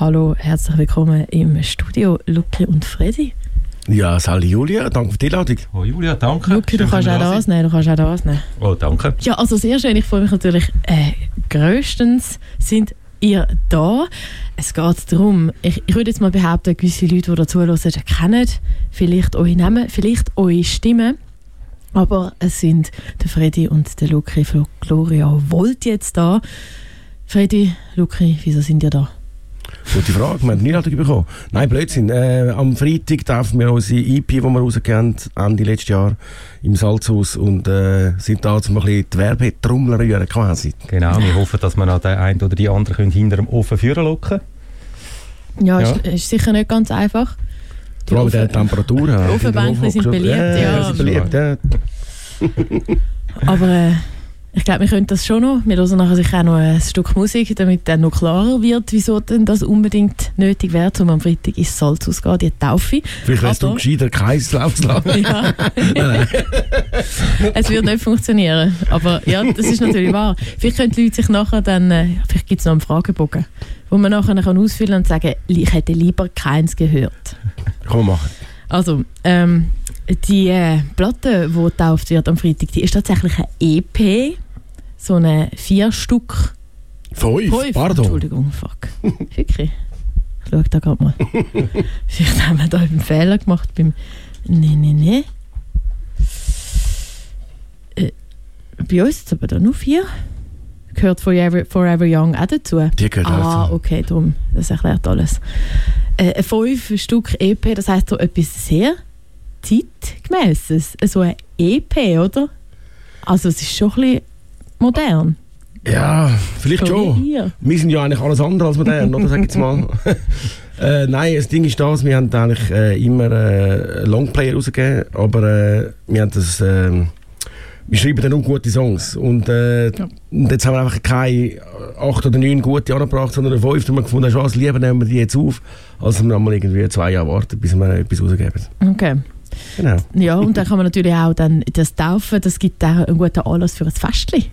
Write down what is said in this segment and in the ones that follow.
Hallo, herzlich willkommen im Studio, Luki und Freddy. Ja, Sally Julia, danke für die Einladung. Oh Julia, danke. Luki, du kannst auch das nehmen, du kannst auch das nehmen. Oh, danke. Ja, also sehr schön. Ich freue mich natürlich. Äh, größtens sind ihr da. Es geht darum, ich, ich würde jetzt mal behaupten, gewisse Leute, die da zuhören, kennen vielleicht eure Namen, vielleicht eure Stimmen. Aber es sind der Freddy und der Luki von Gloria Volt jetzt da. Freddy, Luki, wieso sind ihr da? Gute Frage, wir haben eine Einladung bekommen. Nein, Blödsinn. Äh, am Freitag dürfen wir unsere EP, die wir rausgegeben haben, Ende letztes Jahr im Salzhaus und äh, sind da, um ein bisschen die Werbetrommel rühren quasi. Genau, wir hoffen, dass wir noch den einen oder die andere können hinter dem Ofen führen locken Ja, Ja. Ist, ist sicher nicht ganz einfach. Die Vor allem der Temperatur. ja. Ofenbänkchen sind beliebt, ja. sind beliebt, ja. Aber äh, ich glaube, wir können das schon noch. Wir hören nachher sicher auch noch ein Stück Musik, damit dann noch klarer wird, wieso denn das unbedingt nötig wäre, um am Freitag ins Salzhaus zu gehen, die Taufe. Vielleicht wärst du gescheiter, zu lassen. Ja. es wird nicht funktionieren. Aber ja, das ist natürlich wahr. Vielleicht können die Leute sich nachher dann, äh, vielleicht gibt es noch einen Fragebogen, wo man nachher kann ausfüllen und sagen, ich hätte lieber keins gehört. Man machen. Also, ähm, die äh, Platte, die getauft wird am Freitag, die ist tatsächlich eine EP. So eine vier Stück. Fünf, Fünf. pardon. Entschuldigung, fuck. Wirklich. Ich schau da gerade mal. Vielleicht haben wir da einen Fehler gemacht beim. Nee, nee, nee. Äh, bei uns ist aber da nur vier. Gehört Forever, Forever Young auch dazu? Die gehört auch Ah, okay, darum. Das erklärt alles. Äh, ein fünf Stück EP, das heisst so etwas sehr zeitgemäßes. So ein EP, oder? Also es ist schon ein bisschen modern. Ja, vielleicht schon. ihr. Wir sind ja eigentlich alles andere als modern, oder? Sag jetzt mal. äh, nein, das Ding ist das, wir haben eigentlich äh, immer äh, Longplayer rausgegeben, aber äh, wir haben das... ähm, wir schreiben dann nur gute Songs. Und, äh, und jetzt haben wir einfach keine acht oder neun gute angebracht, sondern eine fünf. Und wir gefunden, was lieber nehmen wir die jetzt auf, als wir mal irgendwie zwei Jahre warten, bis wir etwas rausgeben. Okay. Genau. Ja, und dann kann man natürlich auch dann das Taufen, das gibt auch einen guten Anlass für ein Festchen.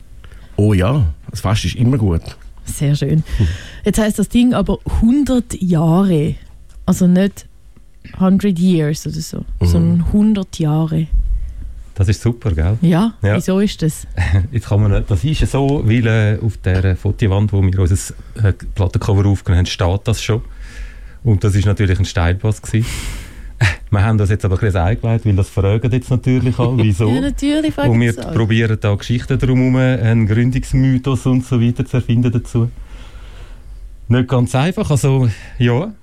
Oh ja, das Fest ist immer gut. Sehr schön. Jetzt heißt das Ding aber 100 Jahre. Also nicht 100 years oder so, sondern 100 Jahre. Das ist super, gell? Ja, Ja. wieso ist das? Jetzt kann man, nicht- das ist ja so, weil äh, auf der Fotowand, wo wir unser äh, Plattencover aufgenommen haben, steht das schon. Und das ist natürlich ein Steilpass gewesen. Wir haben das jetzt aber ein bisschen eingeleitet, weil das fragen jetzt natürlich alle, wieso. Ja, natürlich frage Und ich wir probieren da Geschichten drumherum, einen Gründungsmythos und so weiter zu erfinden dazu. Nicht ganz einfach, also ja.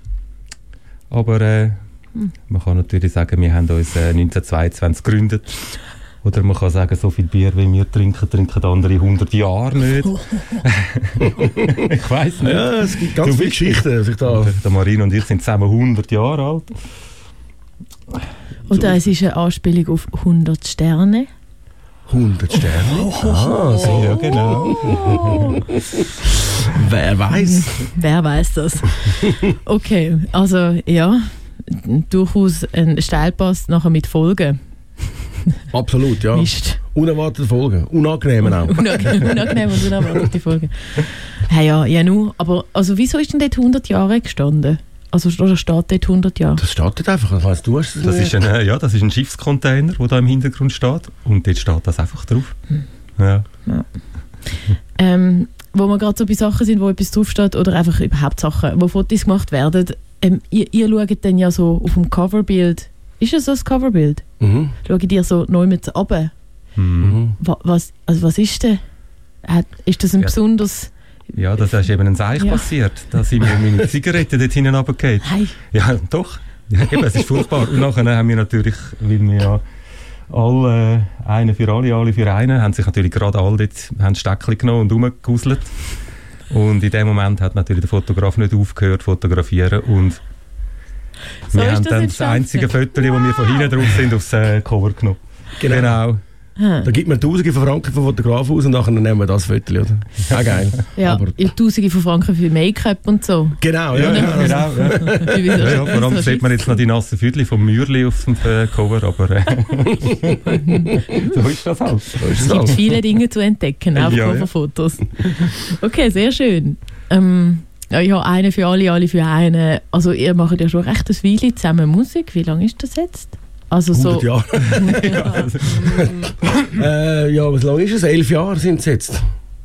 Aber äh, Hm. man kann natürlich sagen, wir haben uns äh, 1922 gegründet. Oder man kann sagen, so viel Bier, wie wir trinken, trinken andere 100 Jahre nicht. ich weiß nicht. Ja, es gibt ganz Du viele Geschichten. da. Der Marino und ich sind zusammen 100 Jahre alt. Oder es ist eine Anspielung auf 100 Sterne. 100 Sterne. Ah, so. Ja, genau. Wer weiß? Wer weiß das? Okay, also ja, durchaus ein Steilpass nachher mit Folgen. Absolut, ja. Mist. Unerwartete Folgen. Unangenehm auch. Unangenehm, unangenehm und unerwartete Folgen. Hey, ja, ja, nu, aber also wieso ist denn dort 100 Jahre gestanden? Also oder steht dort 100 Jahre? Das startet einfach. Das du, hast es Das ist ein, äh, ja, das ist ein Schiffscontainer, der da im Hintergrund steht. Und dort steht das einfach drauf. Ja. Ähm, wo wir gerade so bei Sachen sind, wo etwas draufsteht oder einfach überhaupt Sachen, wo Fotos gemacht werden. Ähm, ihr, ihr schaut dann ja so auf dem Coverbild. Ist es so das Coverbild? Mhm. Schaut ihr so neu mit runter? Mhm. Mhm. Wa- Was, also was ist denn? Hat- Ist das ein Ja. besonders... ja, das ist eben ein Seich Ja. passiert. Da sind mir meine Zigaretten dort hinten runtergefallen. Hey, Ja, doch. Ja, eben, es ist furchtbar. Und nachher haben wir natürlich, weil wir ja alle, äh, eine für alle, alle für einen, haben sich natürlich gerade alle dort, haben Steckchen genommen und rumgeguselt. Und in dem Moment hat natürlich der Fotograf nicht aufgehört zu fotografieren und So wir haben das dann das einzige Foto, das wir von hinten drauf sind, aufs äh, Cover genommen. Genau. Genau. Hm. Da gibt man Tausende von Franken von Fotografen aus und nachher nehmen wir das Foto, oder? Ja, geil. ja, Aber, Tausende von Franken für Make-up und so. genau, ja. Ja, ja, ja, genau. Ja. Ja, ja, vor allem sieht man jetzt noch die nassen Viertel vom Mürli auf dem äh, Cover, aber äh, so ist das halt. So ist Es es gibt halt. viele Dinge zu entdecken, auch Ja, ja. Coverfotos. Okay, sehr schön. Ähm, Ja, ja, eine für alle, alle für einen. Also ihr macht ja schon recht ein Weile zusammen Musik. Wie lange ist das jetzt? Also 100 so... Jahre. äh, ja, was lange ist es? Elf Jahre sind es jetzt.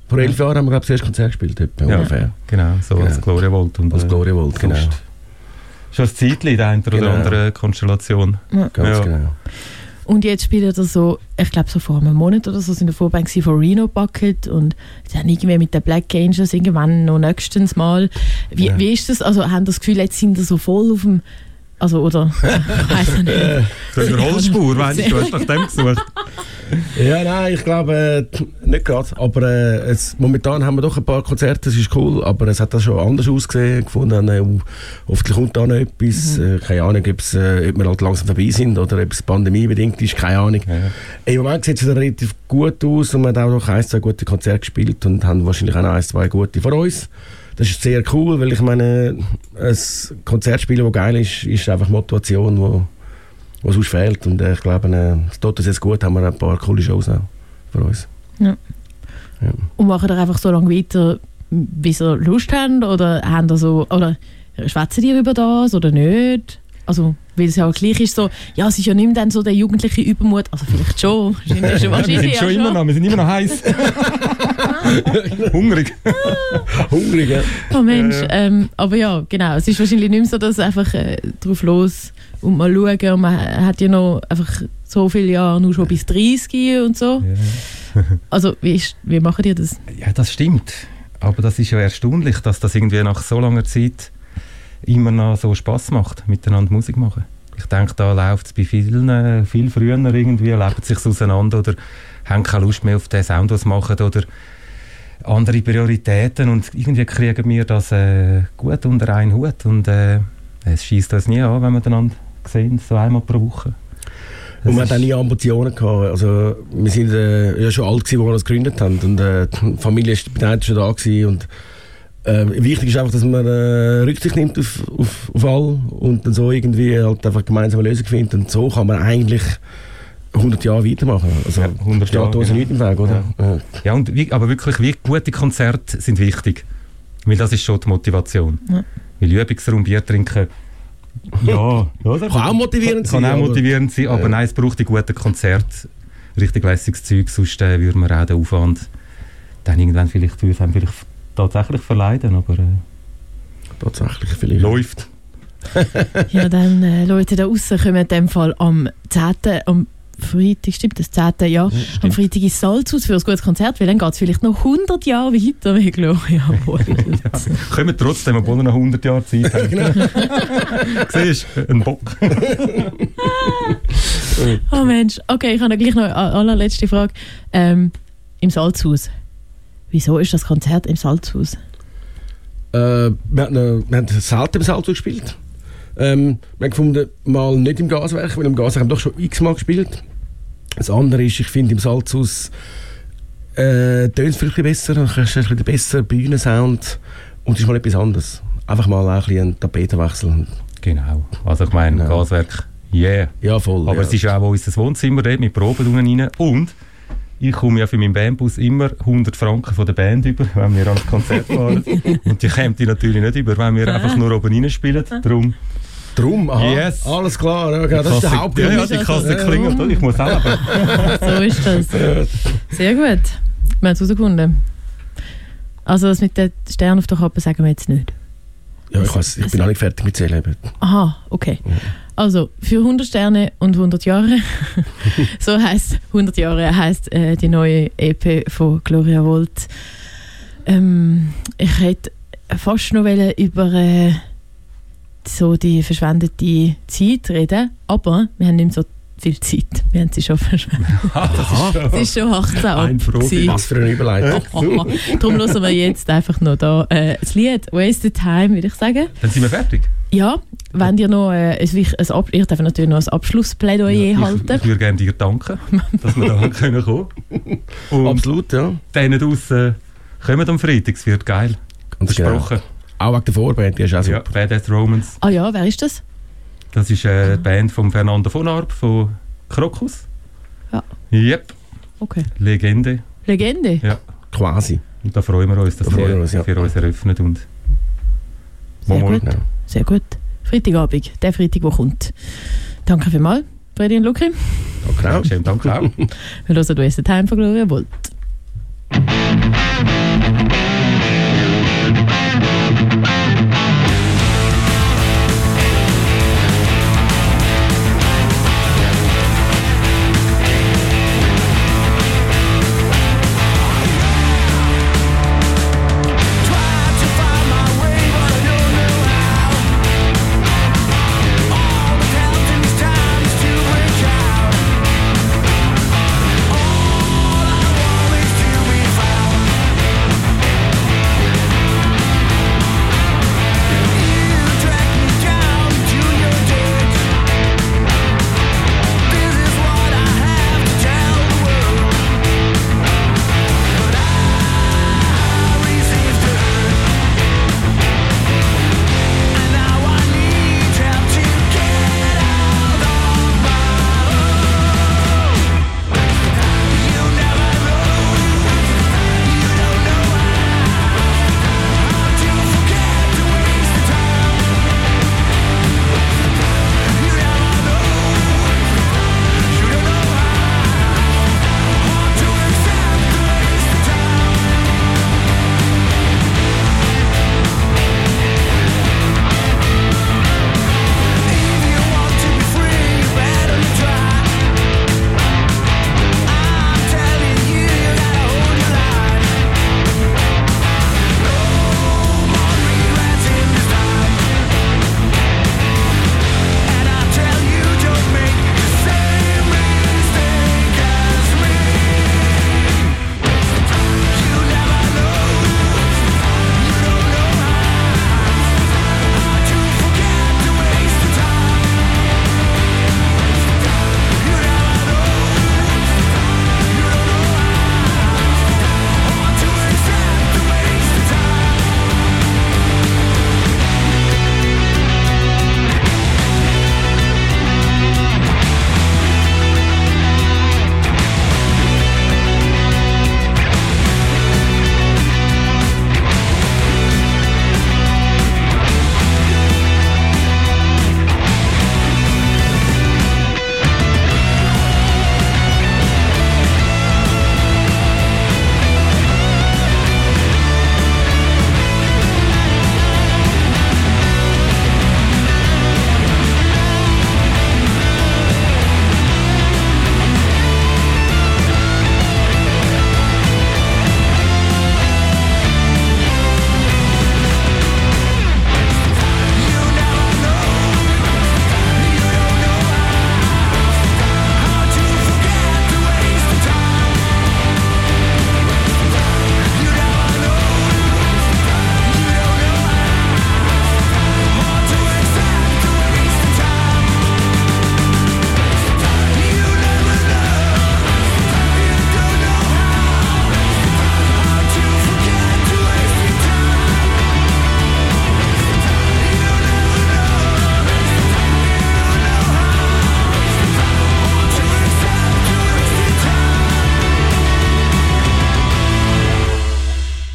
Vor elf Jahren haben wir, glaube ich, das erste Konzert gespielt, etwa, Ja. ungefähr. Genau, so Genau. als Gloria Volt. Und, Als äh, Gloria Volt, genau. sonst Schon ein Zeitchen in der einen oder Genau. anderen Konstellation. Ganz Ja. genau. Und jetzt spielt er so, ich glaube so vor einem Monat oder so, sind der Vorband von Reno Bucket und haben irgendwie mit den Black Angels irgendwann noch nächstens mal. Wie, Ja. wie ist das? Also haben das Gefühl, jetzt sind sie so voll auf dem, also oder, ich weiß nicht. Äh, So eine Holzspur, meinst du? Du hast nach dem gesucht. Ja, nein, ich glaube äh, nicht gerade. Aber äh, es, momentan haben wir doch ein paar Konzerte, das ist cool. Aber es hat da schon anders ausgesehen. Gefunden, äh, hoffentlich kommt da noch etwas. Äh, keine Ahnung, ob's, äh, ob wir halt langsam dabei sind oder ob es pandemiebedingt ist, keine Ahnung. Ja. Im Moment sieht es wieder relativ gut aus und wir haben auch noch ein, zwei gute Konzerte gespielt und haben wahrscheinlich auch noch ein, zwei gute vor uns. Das ist sehr cool, weil ich meine, ein Konzert spielen, das geil ist, ist einfach Motivation, wo, wo sonst fehlt. Und äh, ich glaube, äh, es tut uns jetzt gut, haben wir ein paar coole Shows auch für uns. Und machen ihr einfach so lange weiter, wie sie Lust haben? Oder haben ihr so, oder schwätzen die über das oder nicht? Also, weil es ja auch gleich ist, so, ja, es ist ja nicht mehr dann so der jugendliche Übermut, also vielleicht schon, wahrscheinlich, wir sind ja schon immer noch, wir sind immer noch heiß. Hungrig. Hungrig, ja. Oh Mensch, Ja, ja. Ähm, aber ja, genau. Es ist wahrscheinlich nicht mehr so, dass einfach äh, drauf los und mal schauen. Und man hat ja noch einfach so viele Jahre nur schon bis 30 und so. Also, wie, ist, wie machen die das? Ja, das stimmt. Aber das ist ja erstaunlich, dass das irgendwie nach so langer Zeit immer noch so Spaß macht, miteinander Musik machen. Ich denke, da läuft es bei vielen äh, viel früher irgendwie, leben sich auseinander oder haben keine Lust mehr auf den Sound, was sie machen oder andere Prioritäten und irgendwie kriegen wir das äh, gut unter einen Hut und äh, es schießt uns nie an, wenn wir einander sehen, so einmal pro Woche. Und wir Das hatten auch nie Ambitionen gehabt. Also, wir sind äh, ja schon alt gewesen, als wir das gegründet haben. Und äh, die Familie ist beide schon da gewesen. Und äh, wichtig ist einfach, dass man äh, Rücksicht nimmt auf, auf, auf alle und dann so irgendwie halt einfach gemeinsam eine Lösung findet. Und so kann man eigentlich 100 Jahre weitermachen. Also, Ja, 100 steht Jahre, uns genau. nicht im Weg, oder? Ja. Ja, und wie, aber wirklich, wie gute Konzerte sind wichtig. Weil das ist schon die Motivation. Ja. Weil Übungsraum, Bier trinken, ja, oder? Kann auch motivierend Kann sein, auch aber- motivierend sein, aber Ja. nein, es braucht die guten Konzerte, richtig lässiges Zeug, sonst äh, würde man auch den Aufwand dann irgendwann vielleicht für uns haben vielleicht tatsächlich verleiden, aber äh, Tatsächlich, vielleicht. läuft. Ja, dann äh, Leute da außen kommen in dem Fall am 10. am Freitag, stimmt das? 10. Ja, am Freitag ins Salzhaus für ein gutes Konzert, weil dann geht es vielleicht noch 100 Jahre weiter wie Gloria Volt. Kommen trotzdem, obwohl wir noch 100 Jahre Zeit haben. Siehst du, ein Bock. Oh Mensch, okay, ich habe gleich noch eine allerletzte Frage. Ähm, Im Salzhaus. Wieso ist das Konzert im Salzhaus? Äh, wir, hatten, äh, wir haben selten im Salzburg gespielt. Ähm, wir haben gefunden, mal nicht im Gaswerk, weil im Gaswerk haben wir doch schon x-mal gespielt. Das andere ist, ich finde im Salzhaus äh, tönt es vielleicht besser, dann hast du ein bisschen besseren Bühnensound und es ist mal etwas anderes. Einfach mal ein bisschen einen Tapetenwechsel. Genau. Also ich meine, Genau. Gaswerk, yeah. Ja, voll. Aber ja. es ist ja auch unser Wohnzimmer dort mit Proben unten rein. Und ich komme ja für meinen Bandbus immer 100 Franken von der Band über, wenn wir ans Konzert fahren. Und die kommt die natürlich nicht über, wenn wir einfach nur oben rein spielen. Darum, Drum, aha, Yes. alles klar. Ja, genau, das ist der ja, Hauptgrund. ja, die Kasse Ja. klingelt. Ich muss auch leben. So ist das. Sehr gut. Wir haben es herausgefunden. Also das mit den Sternen auf der Kappe sagen wir jetzt nicht. Ja, ich, weiss, ich bin auch nicht fertig mit Zählen. Aha, okay. Also für 100 Sterne und 100 Jahre. so heißt 100 Jahre heißt äh, die neue EP von Gloria Volt. Ähm, ich hätte fast noch über äh, so die verschwendete Zeit reden, aber wir haben nicht mehr so viel Zeit. Wir haben sie schon verschwendet. Es ist schon 18 ab. Ein Profi. gewesen. Was für eine Überleitung. Darum hören wir jetzt einfach noch da äh, das Lied Wasted Time, würde ich sagen. Dann sind wir fertig. Ja, wenn ihr noch äh, ein, ein Ab ich darf natürlich noch ein Abschlussplädoyer ich, halten. ich würde gerne dir danken, dass wir da können kommen Und Absolut, ja. denen draussen kommen am Freitag, es wird geil. Ganz genau. Auch wegen der Vorband, die ist auch Ja, super. Badass Romans. Ah ja, wer ist das? Das ist äh, die Band von Fernando von Arp von Krokus. Ja. Yep, Okay. Legende. Legende. Ja. Quasi. Und da freuen wir uns, dass Da wir uns, ja. für uns eröffnet und Sehr gut. Sehr gut. Freitagabend, der Freitag, der kommt. Danke vielmals, Freddy und Luki. Danke auch. Schönen Dank auch. Wir hören «Wasted Time» von Gloria Boll.